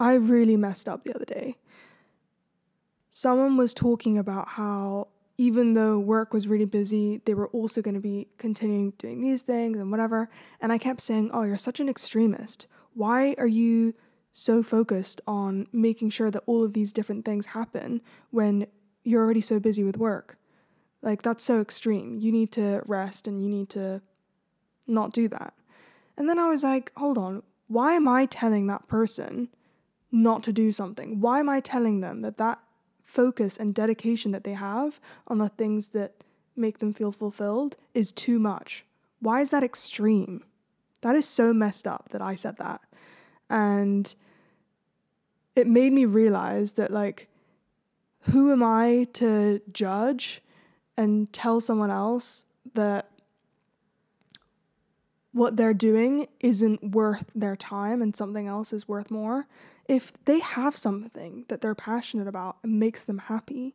I really messed up the other day. Someone was talking about how even though work was really busy, they were also going to be continuing doing these things and whatever. And I kept saying, Oh, you're such an extremist. Why are you so focused on making sure that all of these different things happen when you're already so busy with work? Like, that's so extreme. You need to rest and you need to not do that. And then I was like, hold on, why am I telling that person not to do something? Why am I telling them that that focus and dedication that they have on the things that make them feel fulfilled is too much? Why is that extreme? That is so messed up that I said that. And it made me realize that, like, who am I to judge and tell someone else that what they're doing isn't worth their time and something else is worth more, if they have something that they're passionate about and makes them happy,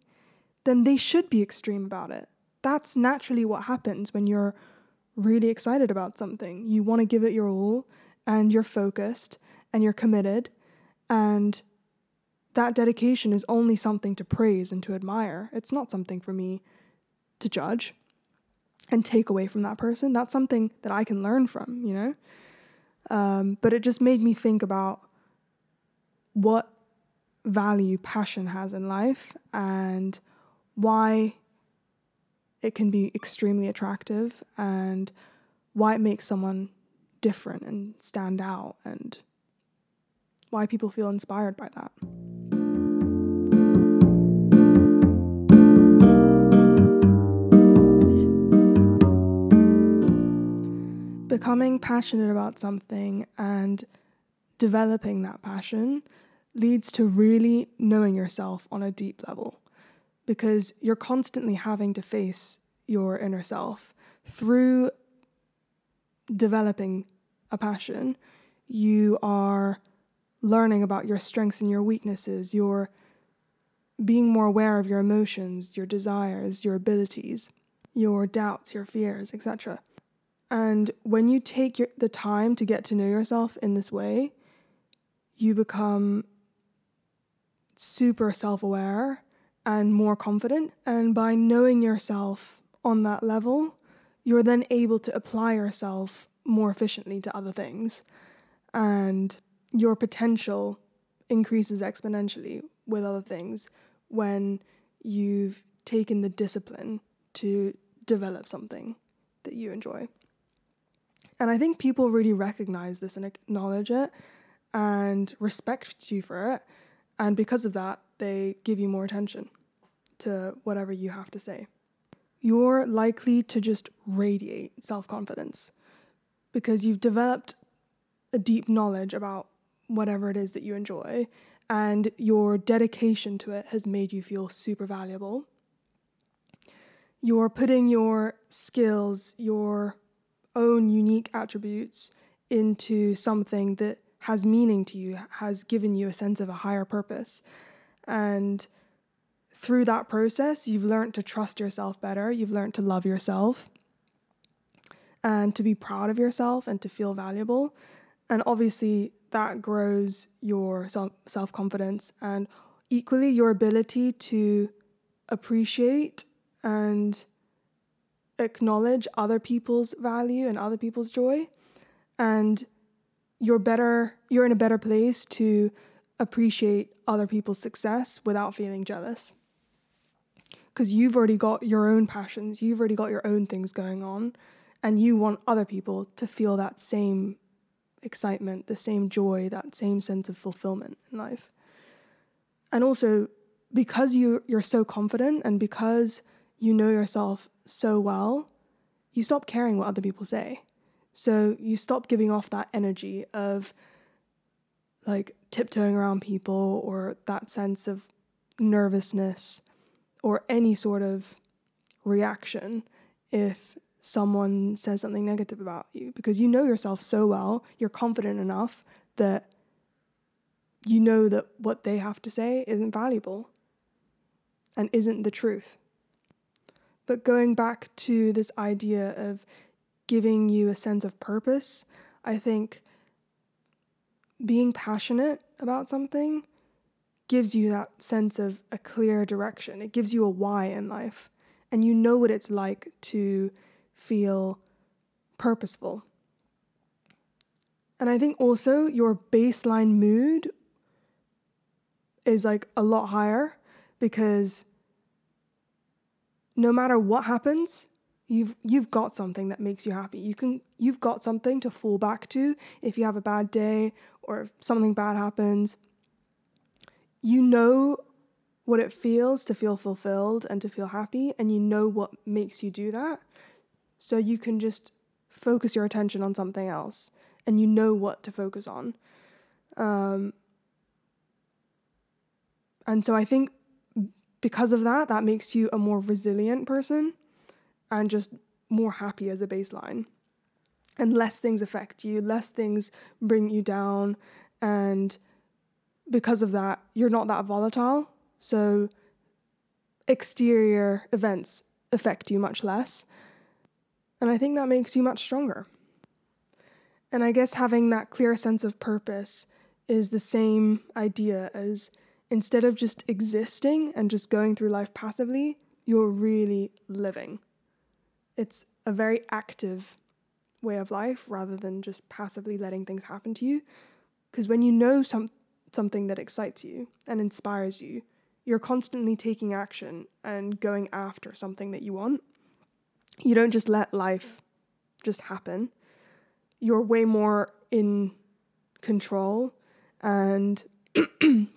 then they should be extreme about it. That's naturally what happens when you're really excited about something. You want to give it your all and you're focused and you're committed and that dedication is only something to praise and to admire. It's not something for me to judge and take away from that person. That's something that I can learn from, you know? Um, but it just made me think about what value passion has in life and why it can be extremely attractive and why it makes someone different and stand out and why people feel inspired by that. becoming passionate about something and developing that passion leads to really knowing yourself on a deep level because you're constantly having to face your inner self through developing a passion. You are learning about your strengths and your weaknesses. You're being more aware of your emotions your desires your abilities your doubts your fears etc and when you take your, the time to get to know yourself in this way, you become super self aware and more confident. And by knowing yourself on that level, you're then able to apply yourself more efficiently to other things. And your potential increases exponentially with other things when you've taken the discipline to develop something that you enjoy. And I think people really recognize this and acknowledge it and respect you for it. And because of that, they give you more attention to whatever you have to say. You're likely to just radiate self confidence because you've developed a deep knowledge about whatever it is that you enjoy, and your dedication to it has made you feel super valuable. You're putting your skills, your own unique attributes into something that has meaning to you, has given you a sense of a higher purpose. And through that process, you've learned to trust yourself better, you've learned to love yourself and to be proud of yourself and to feel valuable. And obviously, that grows your self confidence and equally your ability to appreciate and acknowledge other people's value and other people's joy and you're better you're in a better place to appreciate other people's success without feeling jealous because you've already got your own passions you've already got your own things going on and you want other people to feel that same excitement the same joy that same sense of fulfillment in life and also because you you're so confident and because you know yourself so well, you stop caring what other people say. So you stop giving off that energy of like tiptoeing around people or that sense of nervousness or any sort of reaction if someone says something negative about you because you know yourself so well, you're confident enough that you know that what they have to say isn't valuable and isn't the truth. But going back to this idea of giving you a sense of purpose, I think being passionate about something gives you that sense of a clear direction. It gives you a why in life. And you know what it's like to feel purposeful. And I think also your baseline mood is like a lot higher because no matter what happens, you've you've got something that makes you happy. You can you've got something to fall back to if you have a bad day or if something bad happens. You know what it feels to feel fulfilled and to feel happy and you know what makes you do that. So you can just focus your attention on something else and you know what to focus on. Um, and so I think because of that, that makes you a more resilient person and just more happy as a baseline. And less things affect you, less things bring you down. And because of that, you're not that volatile. So exterior events affect you much less. And I think that makes you much stronger. And I guess having that clear sense of purpose is the same idea as instead of just existing and just going through life passively, you're really living. It's a very active way of life rather than just passively letting things happen to you. Because when you know some, something that excites you and inspires you, you're constantly taking action and going after something that you want. You don't just let life just happen. You're way more in control and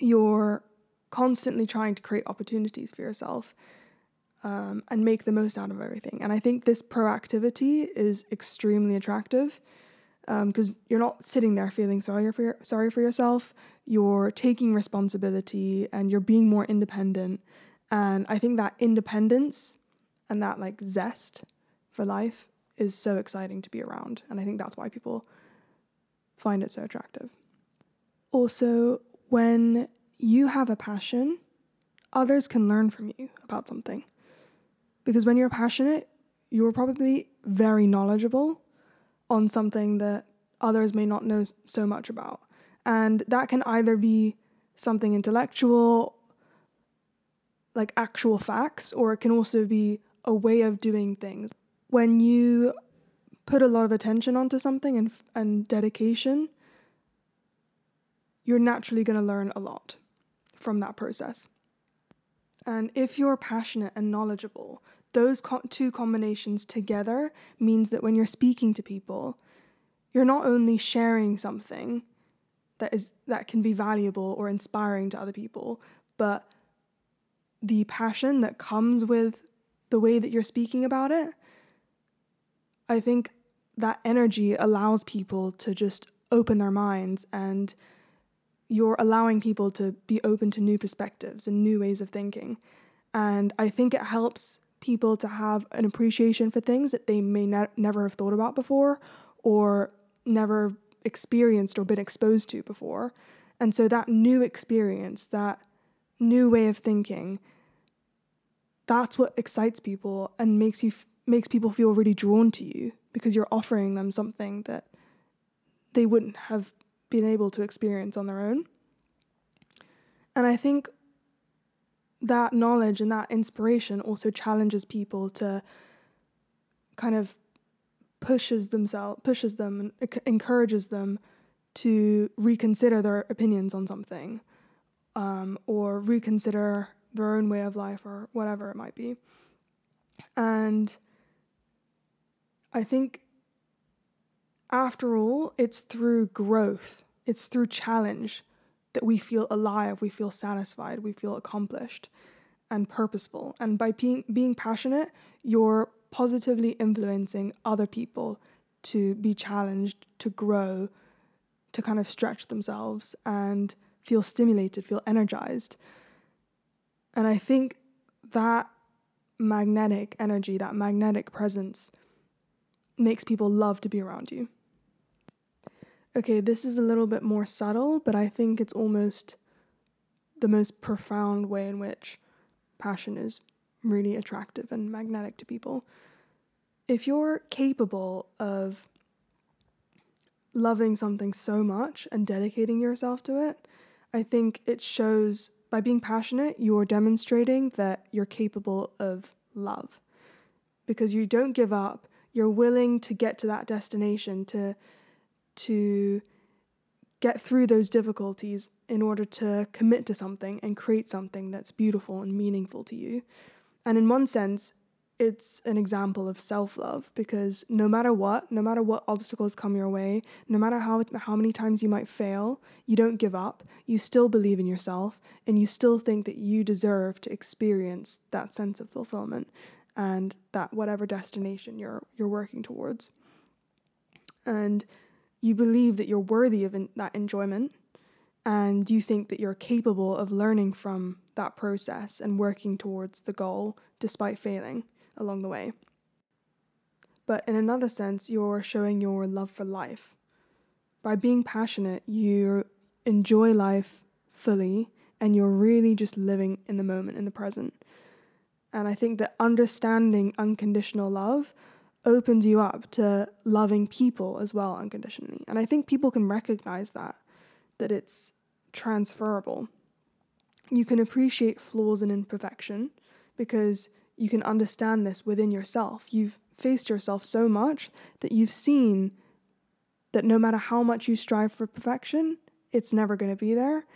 you're constantly trying to create opportunities for yourself um, and make the most out of everything. And I think this proactivity is extremely attractive because um, you're not sitting there feeling sorry for your, sorry for yourself. You're taking responsibility and you're being more independent. And I think that independence and that like zest for life is so exciting to be around. And I think that's why people find it so attractive. Also, when you have a passion, others can learn from you about something. Because when you're passionate, you're probably very knowledgeable on something that others may not know so much about. And that can either be something intellectual, like actual facts, or it can also be a way of doing things. When you put a lot of attention onto something and, and dedication, you're naturally going to learn a lot from that process. And if you're passionate and knowledgeable, those co- two combinations together means that when you're speaking to people, you're not only sharing something that is that can be valuable or inspiring to other people, but the passion that comes with the way that you're speaking about it, I think that energy allows people to just open their minds and you're allowing people to be open to new perspectives and new ways of thinking. And I think it helps people to have an appreciation for things that they may ne- never have thought about before or never experienced or been exposed to before. And so that new experience, that new way of thinking, that's what excites people and makes you f- makes people feel really drawn to you because you're offering them something that they wouldn't have been able to experience on their own. And I think that knowledge and that inspiration also challenges people to kind of pushes themselves pushes them and encourages them to reconsider their opinions on something um, or reconsider their own way of life or whatever it might be and i think after all it's through growth it's through challenge that we feel alive, we feel satisfied, we feel accomplished and purposeful. And by being, being passionate, you're positively influencing other people to be challenged, to grow, to kind of stretch themselves and feel stimulated, feel energized. And I think that magnetic energy, that magnetic presence, makes people love to be around you. Okay, this is a little bit more subtle, but I think it's almost the most profound way in which passion is really attractive and magnetic to people. If you're capable of loving something so much and dedicating yourself to it, I think it shows by being passionate, you're demonstrating that you're capable of love because you don't give up. You're willing to get to that destination to to get through those difficulties in order to commit to something and create something that's beautiful and meaningful to you. And in one sense, it's an example of self-love because no matter what, no matter what obstacles come your way, no matter how how many times you might fail, you don't give up. You still believe in yourself and you still think that you deserve to experience that sense of fulfillment and that whatever destination you're you're working towards. And you believe that you're worthy of in, that enjoyment and you think that you're capable of learning from that process and working towards the goal despite failing along the way. But in another sense, you're showing your love for life. By being passionate, you enjoy life fully and you're really just living in the moment, in the present. And I think that understanding unconditional love opens you up to loving people as well unconditionally. And I think people can recognize that, that it's transferable. You can appreciate flaws and imperfection because you can understand this within yourself. You've faced yourself so much that you've seen that no matter how much you strive for perfection, it's never going to be there.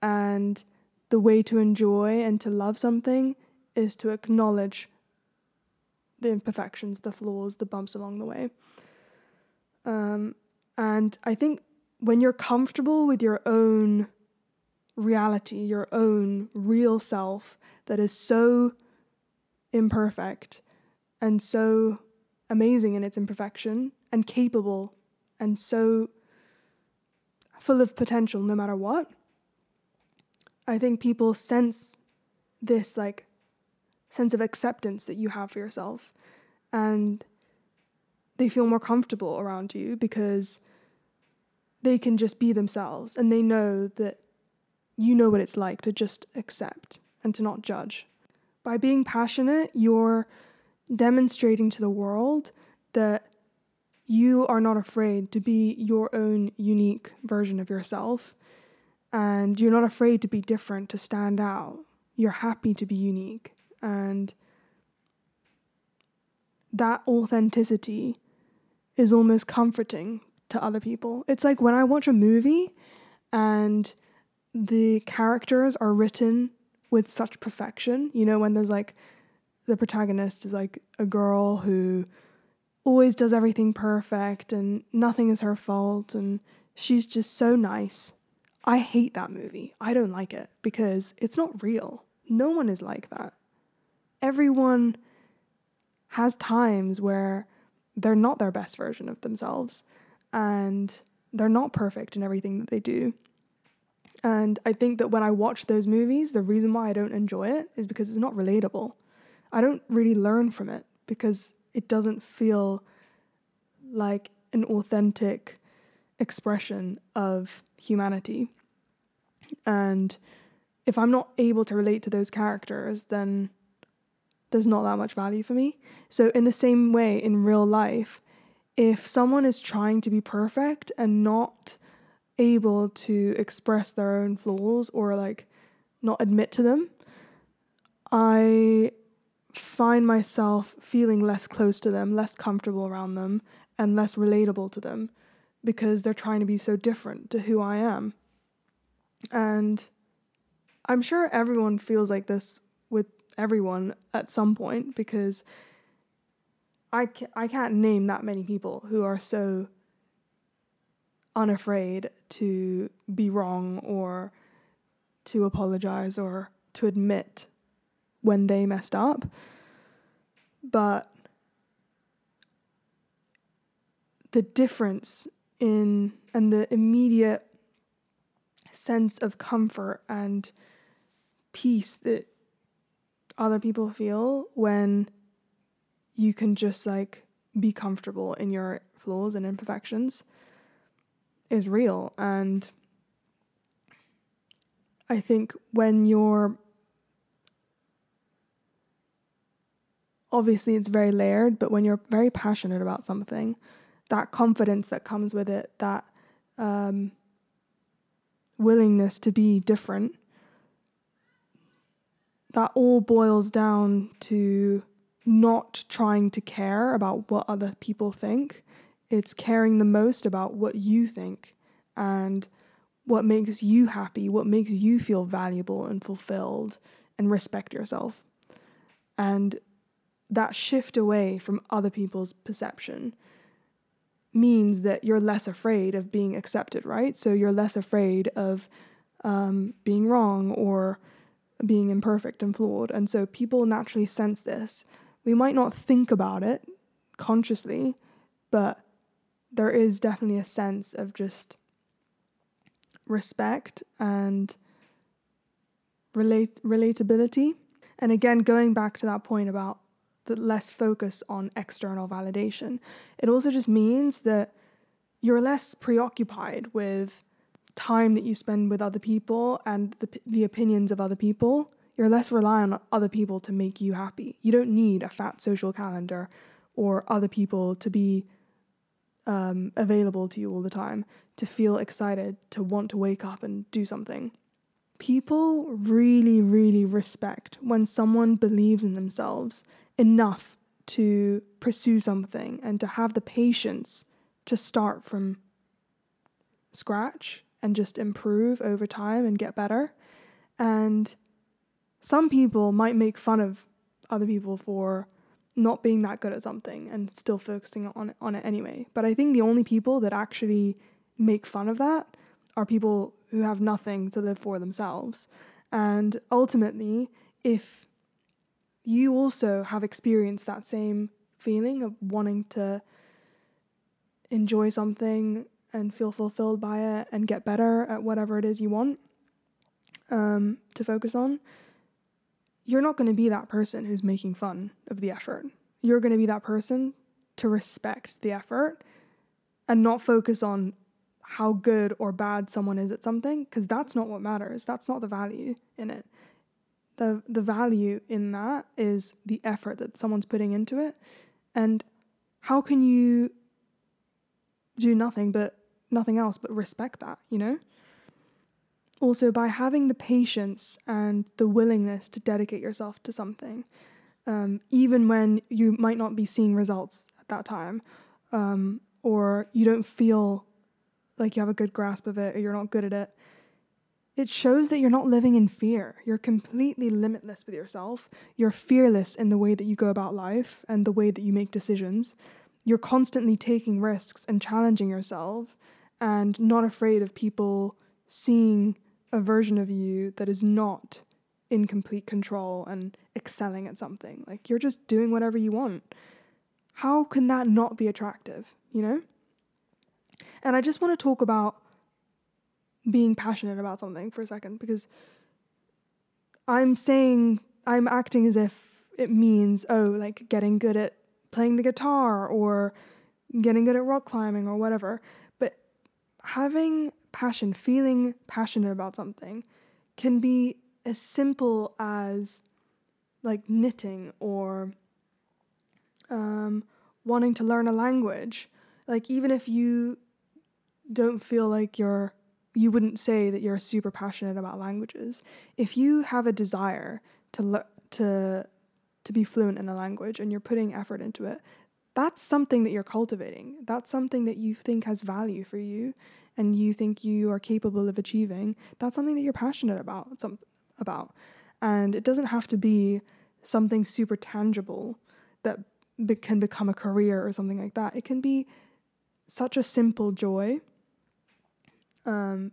And the way to enjoy and to love something is to acknowledge the imperfections, the flaws, the bumps along the way. Um, and I think when you're comfortable with your own reality, your own real self that is so imperfect and so amazing in its imperfection and capable and so full of potential no matter what. I think people sense this like sense of acceptance that you have for yourself and they feel more comfortable around you because they can just be themselves and they know that you know what it's like to just accept and to not judge. By being passionate, you're demonstrating to the world that you are not afraid to be your own unique version of yourself. And you're not afraid to be different, to stand out. You're happy to be unique. And that authenticity is almost comforting to other people. It's like when I watch a movie and the characters are written with such perfection. You know, when there's like the protagonist is like a girl who always does everything perfect and nothing is her fault and she's just so nice. I hate that movie. I don't like it because it's not real. No one is like that. Everyone has times where they're not their best version of themselves and they're not perfect in everything that they do. And I think that when I watch those movies, the reason why I don't enjoy it is because it's not relatable. I don't really learn from it because it doesn't feel like an authentic expression of humanity. And if I'm not able to relate to those characters, then there's not that much value for me. So, in the same way, in real life, if someone is trying to be perfect and not able to express their own flaws or like not admit to them, I find myself feeling less close to them, less comfortable around them, and less relatable to them because they're trying to be so different to who I am. And I'm sure everyone feels like this with everyone at some point because I, ca- I can't name that many people who are so unafraid to be wrong or to apologize or to admit when they messed up. But the difference in and the immediate sense of comfort and peace that other people feel when you can just like be comfortable in your flaws and imperfections is real. And I think when you're obviously it's very layered, but when you're very passionate about something, that confidence that comes with it, that um, willingness to be different, that all boils down to not trying to care about what other people think. It's caring the most about what you think and what makes you happy, what makes you feel valuable and fulfilled and respect yourself. And that shift away from other people's perception means that you're less afraid of being accepted, right? So you're less afraid of um, being wrong or being imperfect and flawed. And so people naturally sense this. We might not think about it consciously, but there is definitely a sense of just respect and relate relatability. And again, going back to that point about the less focus on external validation. It also just means that you're less preoccupied with time that you spend with other people and the, the opinions of other people. You're less reliant on other people to make you happy. You don't need a fat social calendar or other people to be um, available to you all the time to feel excited, to want to wake up and do something. People really, really respect when someone believes in themselves enough to pursue something and to have the patience to start from scratch and just improve over time and get better. And some people might make fun of other people for not being that good at something and still focusing on it, on it anyway. But I think the only people that actually make fun of that are people who have nothing to live for themselves. And ultimately, if you also have experienced that same feeling of wanting to enjoy something and feel fulfilled by it and get better at whatever it is you want um, to focus on, you're not going to be that person who's making fun of the effort. You're going to be that person to respect the effort and not focus on how good or bad someone is at something because that's not what matters. That's not the value in it the the value in that is the effort that someone's putting into it and how can you do nothing but nothing else but respect that you know also by having the patience and the willingness to dedicate yourself to something um, even when you might not be seeing results at that time um, or you don't feel like you have a good grasp of it or you're not good at it it shows that you're not living in fear. You're completely limitless with yourself. You're fearless in the way that you go about life and the way that you make decisions. You're constantly taking risks and challenging yourself and not afraid of people seeing a version of you that is not in complete control and excelling at something. Like you're just doing whatever you want. How can that not be attractive, you know? And I just want to talk about being passionate about something for a second because I'm saying I'm acting as if it means oh like getting good at playing the guitar or getting good at rock climbing or whatever having passion feeling passionate about something can be as simple as like knitting or um, wanting to learn a language like even if you don't feel like you're you wouldn't say that you're super passionate about languages. If you have a desire to le- to to be fluent in a language and you're putting effort into it, that's something that you're cultivating. That's something that you think has value for you and you think you are capable of achieving. That's something that you're passionate about, some about. And it doesn't have to be something super tangible that be- can become a career or something like that. It can be such a simple joy um,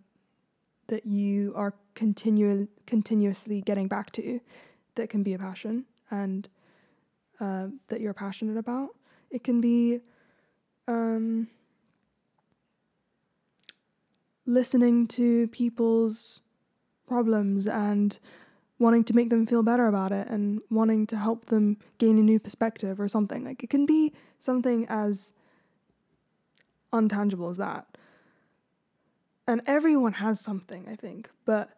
that you are continu- continuously getting back to that can be a passion and uh, that you're passionate about. It can be um, listening to people's problems and wanting to make them feel better about it and wanting to help them gain a new perspective or something. Like it can be something as untangible as that and everyone has something, I think, but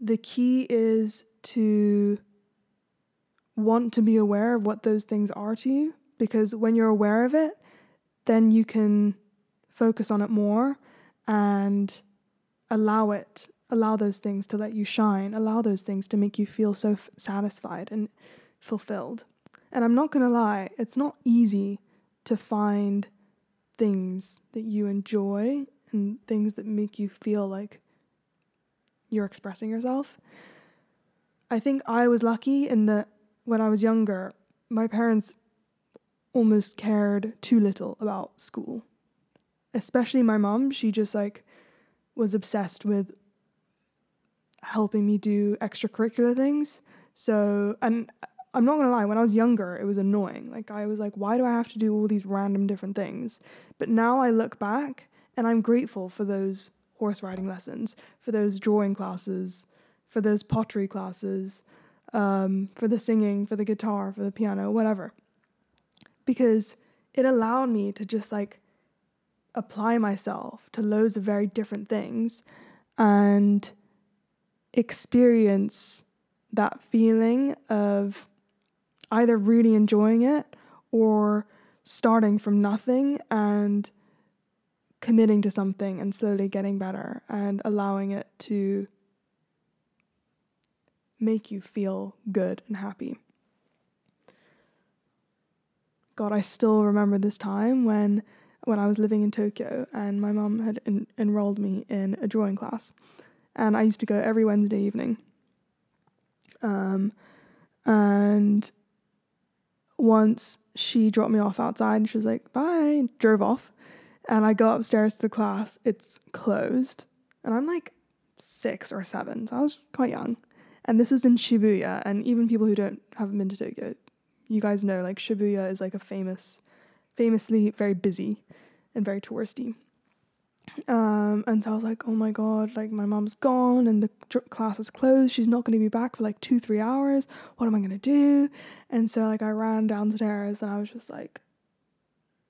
the key is to want to be aware of what those things are to you because when you're aware of it, then you can focus on it more and allow it, allow those things to let you shine, allow those things to make you feel so f- satisfied and fulfilled. And I'm not going to lie, it's not easy to find things that you enjoy and things that make you feel like you're expressing yourself. I think I was lucky in that when I was younger, my parents almost cared too little about school. Especially my mom, she just like was obsessed with helping me do extracurricular things. So, and I'm not gonna lie, when I was younger, it was annoying. Like, I was like, why do I have to do all these random different things? But now I look back and I'm grateful for those horse riding lessons, for those drawing classes, for those pottery classes, um, for the singing, for the guitar, for the piano, whatever. Because it allowed me to just like apply myself to loads of very different things and experience that feeling of either really enjoying it or starting from nothing and committing to something and slowly getting better and allowing it to make you feel good and happy. God, I still remember this time when when I was living in Tokyo and my mum had en- enrolled me in a drawing class, and I used to go every Wednesday evening. Um, and once she dropped me off outside, and she was like, "Bye," drove off, and I go upstairs to the class. It's closed, and I'm like six or seven, so I was quite young. And this is in Shibuya, and even people who don't haven't been to Tokyo, you guys know like Shibuya is like a famous, famously very busy and very touristy. Um, and so I was like, oh my god, like my mom's gone and the class is closed. She's not going to be back for like two, three hours. What am I going to do? And so like I ran downstairs and I was just like,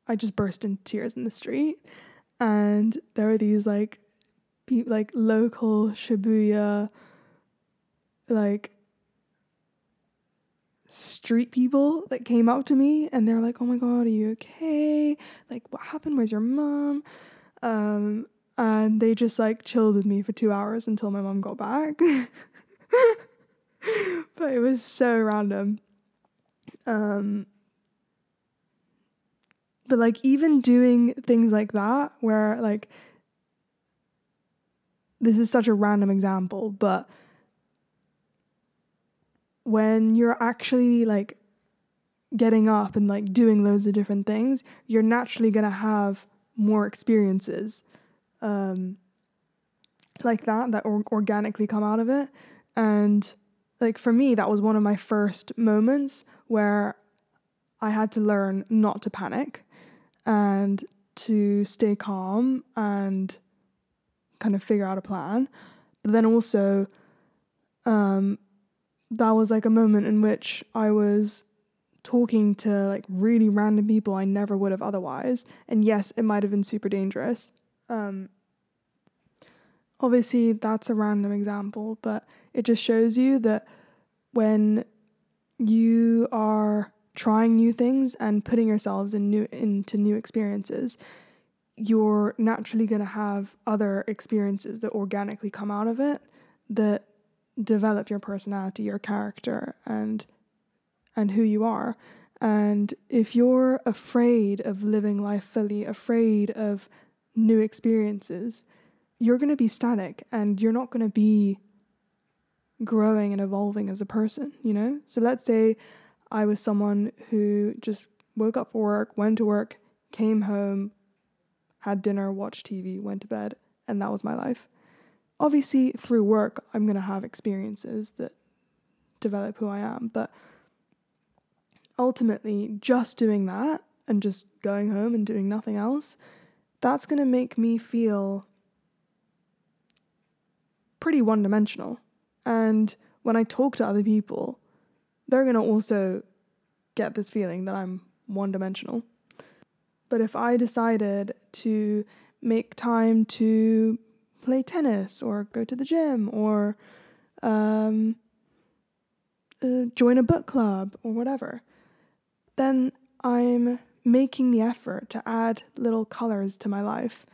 I just burst into tears in the street. And there were these like, pe- like local Shibuya, like street people that came up to me and they're like, "Oh my god, are you okay? Like, what happened? Where's your mom?" Um, and they just like chilled with me for two hours until my mom got back. but it was so random. Um, but like even doing things like that, where like this is such a random example, but when you're actually like getting up and like doing loads of different things, you're naturally gonna have more experiences um, like that that or- organically come out of it. And like for me, that was one of my first moments where I had to learn not to panic and to stay calm and kind of figure out a plan. But then also, um, that was like a moment in which I was talking to like really random people I never would have otherwise. And yes, it might have been super dangerous. Um, obviously, that's a random example, but it just shows you that when you are trying new things and putting yourselves in new into new experiences, you're naturally going to have other experiences that organically come out of it that develop your personality, your character, and and who you are. And if you're afraid of living life fully, afraid of new experiences, you're going to be static and you're not going to be growing and evolving as a person, you know? So let's say I was someone who just woke up for work, went to work, came home, had dinner, watched TV, went to bed, and that was my life. Obviously, through work, I'm going to have experiences that develop who I am, but ultimately, just doing that and just going home and doing nothing else, that's going to make me feel pretty one dimensional. And when I talk to other people, they're going to also get this feeling that I'm one dimensional. But if I decided to make time to play tennis or go to the gym or um, uh, join a book club or whatever, then I'm making the effort to add little colors to my life,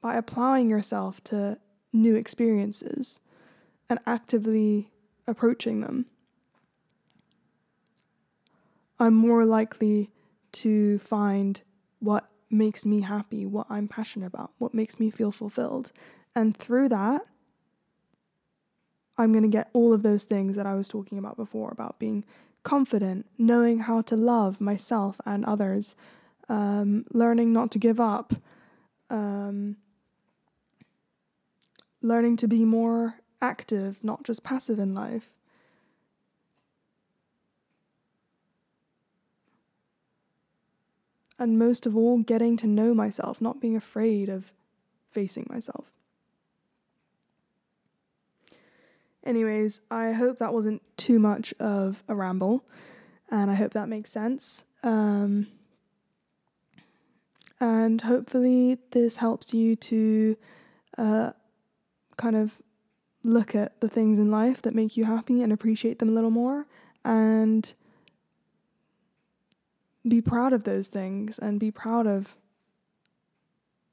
by applying yourself to new experiences and actively approaching them, I'm more likely to find what makes me happy, what I'm passionate about, what makes me feel fulfilled. And through that, I'm going to get all of those things that I was talking about before about being confident, knowing how to love myself and others, um, learning not to give up, um, learning to be more active, not just passive in life. And most of all, getting to know myself, not being afraid of facing myself. Anyways, I hope that wasn't too much of a ramble, and I hope that makes sense. Um, and hopefully, this helps you to uh, kind of look at the things in life that make you happy and appreciate them a little more, and be proud of those things and be proud of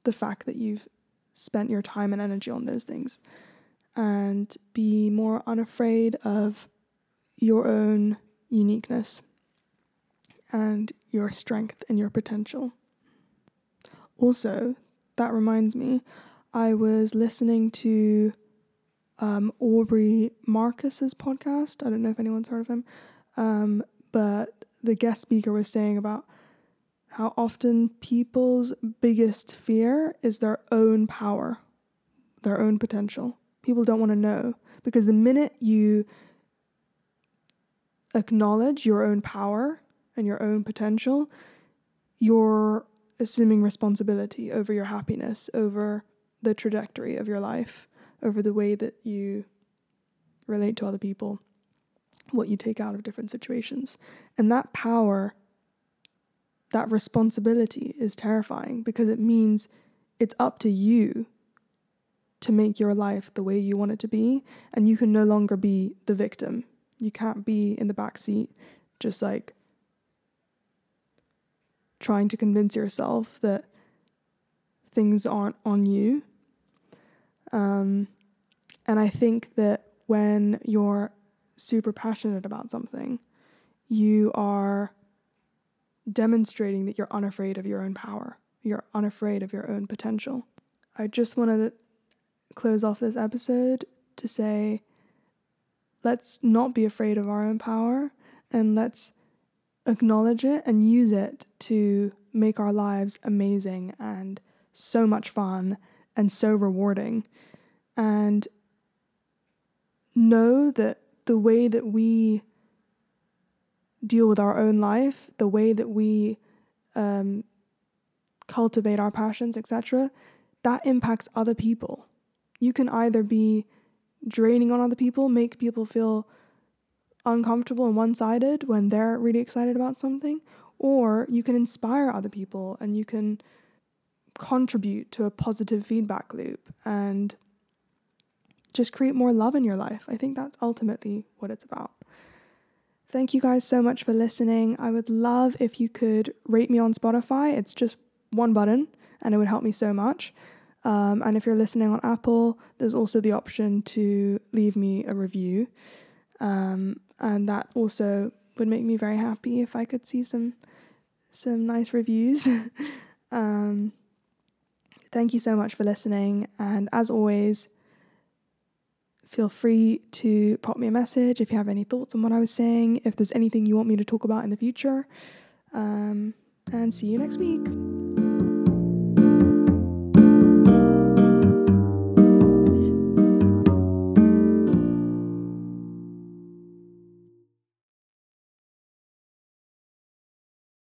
the fact that you've spent your time and energy on those things and be more unafraid of your own uniqueness and your strength and your potential. Also, that reminds me, I was listening to um, Aubrey Marcus's podcast. I don't know if anyone's heard of him, um, but the guest speaker was saying about how often people's biggest fear is their own power, their own potential. People don't want to know because the minute you acknowledge your own power and your own potential, you're assuming responsibility over your happiness, over the trajectory of your life, over the way that you relate to other people, what you take out of different situations. And that power, that responsibility is terrifying because it means it's up to you to make your life the way you want it to be, and you can no longer be the victim. You can't be in the back seat just like trying to convince yourself that things aren't on you. Um, and I think that when you're super passionate about something, you are demonstrating that you're unafraid of your own power, you're unafraid of your own potential. I just wanted to close off this episode to say let's not be afraid of our own power and let's acknowledge it and use it to make our lives amazing and so much fun and so rewarding. And know that the way that we deal with our own life, the way that we um, cultivate our passions, etc., that impacts other people. You can either be draining on other people, make people feel uncomfortable and one sided when they're really excited about something, or you can inspire other people and you can contribute to a positive feedback loop and just create more love in your life. I think that's ultimately what it's about. Thank you guys so much for listening. I would love if you could rate me on Spotify. It's just one button and it would help me so much. Um, and if you're listening on Apple, there's also the option to leave me a review. Um, and that also would make me very happy if I could see some some nice reviews. um, thank you so much for listening. And as always, feel free to pop me a message if you have any thoughts on what I was saying, if there's anything you want me to talk about in the future. Um, and see you next week.